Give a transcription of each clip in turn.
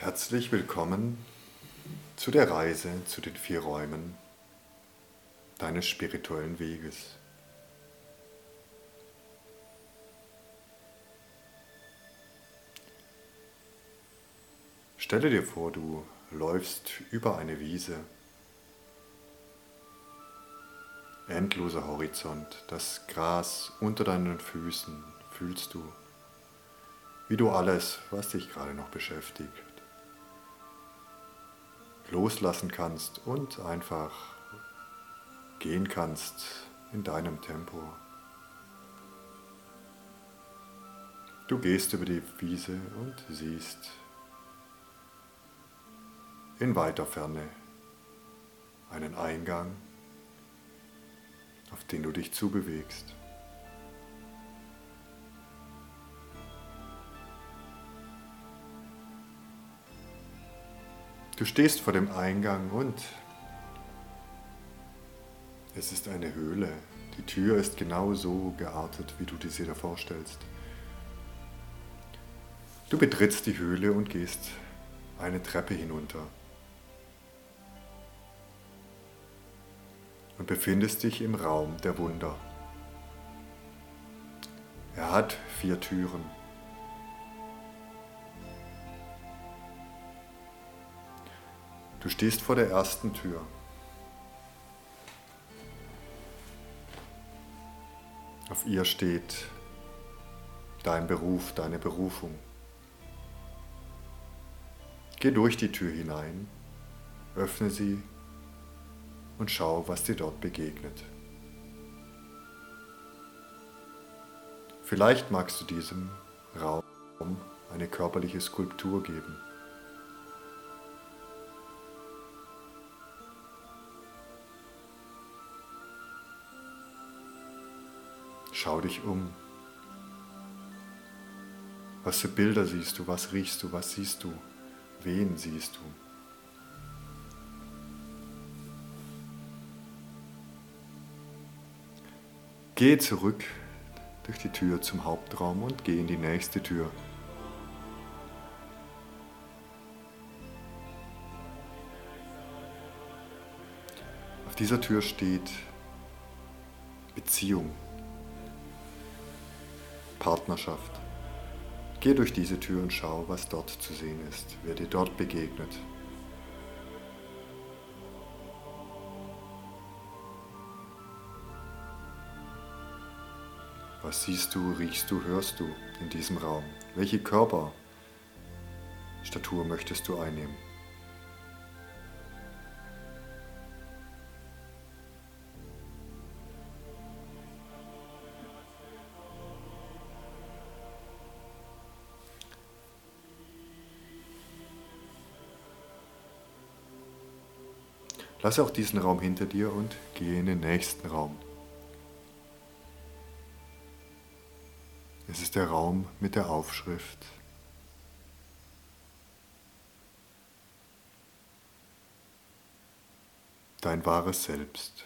Herzlich willkommen zu der Reise zu den vier Räumen deines spirituellen Weges. Stelle dir vor, du läufst über eine Wiese, endloser Horizont, das Gras unter deinen Füßen fühlst du, wie du alles, was dich gerade noch beschäftigt, loslassen kannst und einfach gehen kannst in deinem Tempo. Du gehst über die Wiese und siehst in weiter Ferne einen Eingang, auf den du dich zubewegst. Du stehst vor dem Eingang und es ist eine Höhle. Die Tür ist genau so geartet, wie du dir da vorstellst. Du betrittst die Höhle und gehst eine Treppe hinunter. Und befindest dich im Raum der Wunder. Er hat vier Türen. Du stehst vor der ersten Tür. Auf ihr steht dein Beruf, deine Berufung. Geh durch die Tür hinein, öffne sie und schau, was dir dort begegnet. Vielleicht magst du diesem Raum eine körperliche Skulptur geben. Schau dich um. Was für Bilder siehst du? Was riechst du? Was siehst du? Wen siehst du? Geh zurück durch die Tür zum Hauptraum und geh in die nächste Tür. Auf dieser Tür steht Beziehung. Partnerschaft. Geh durch diese Tür und schau, was dort zu sehen ist, wer dir dort begegnet. Was siehst du, riechst du, hörst du in diesem Raum? Welche Körperstatur möchtest du einnehmen? Lasse auch diesen Raum hinter dir und gehe in den nächsten Raum. Es ist der Raum mit der Aufschrift Dein wahres Selbst.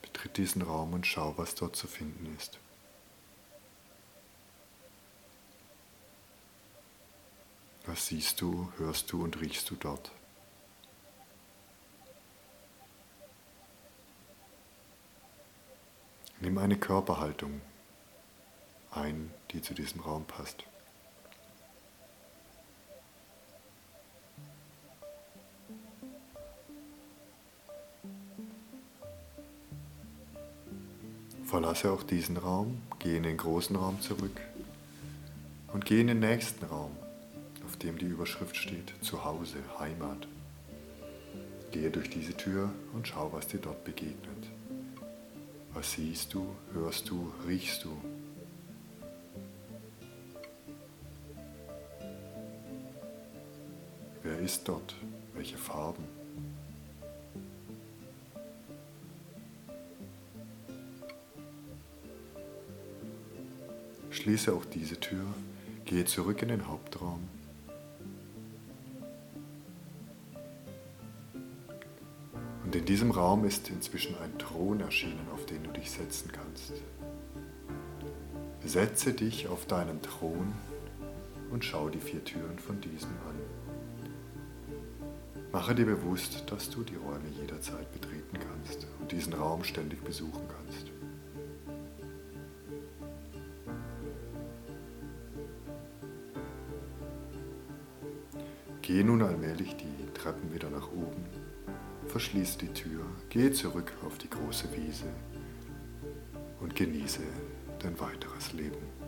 Betritt diesen Raum und schau, was dort zu finden ist. Was siehst du, hörst du und riechst du dort? Nimm eine Körperhaltung ein, die zu diesem Raum passt. Verlasse auch diesen Raum, gehe in den großen Raum zurück und gehe in den nächsten Raum dem die Überschrift steht, Zuhause, Heimat. Gehe durch diese Tür und schau, was dir dort begegnet. Was siehst du, hörst du, riechst du? Wer ist dort? Welche Farben? Schließe auch diese Tür, gehe zurück in den Hauptraum Und in diesem Raum ist inzwischen ein Thron erschienen, auf den du dich setzen kannst. Setze dich auf deinen Thron und schau die vier Türen von diesem an. Mache dir bewusst, dass du die Räume jederzeit betreten kannst und diesen Raum ständig besuchen kannst. Geh nun allmählich die Treppen wieder nach oben, verschließ die Tür, geh zurück auf die große Wiese und genieße dein weiteres Leben.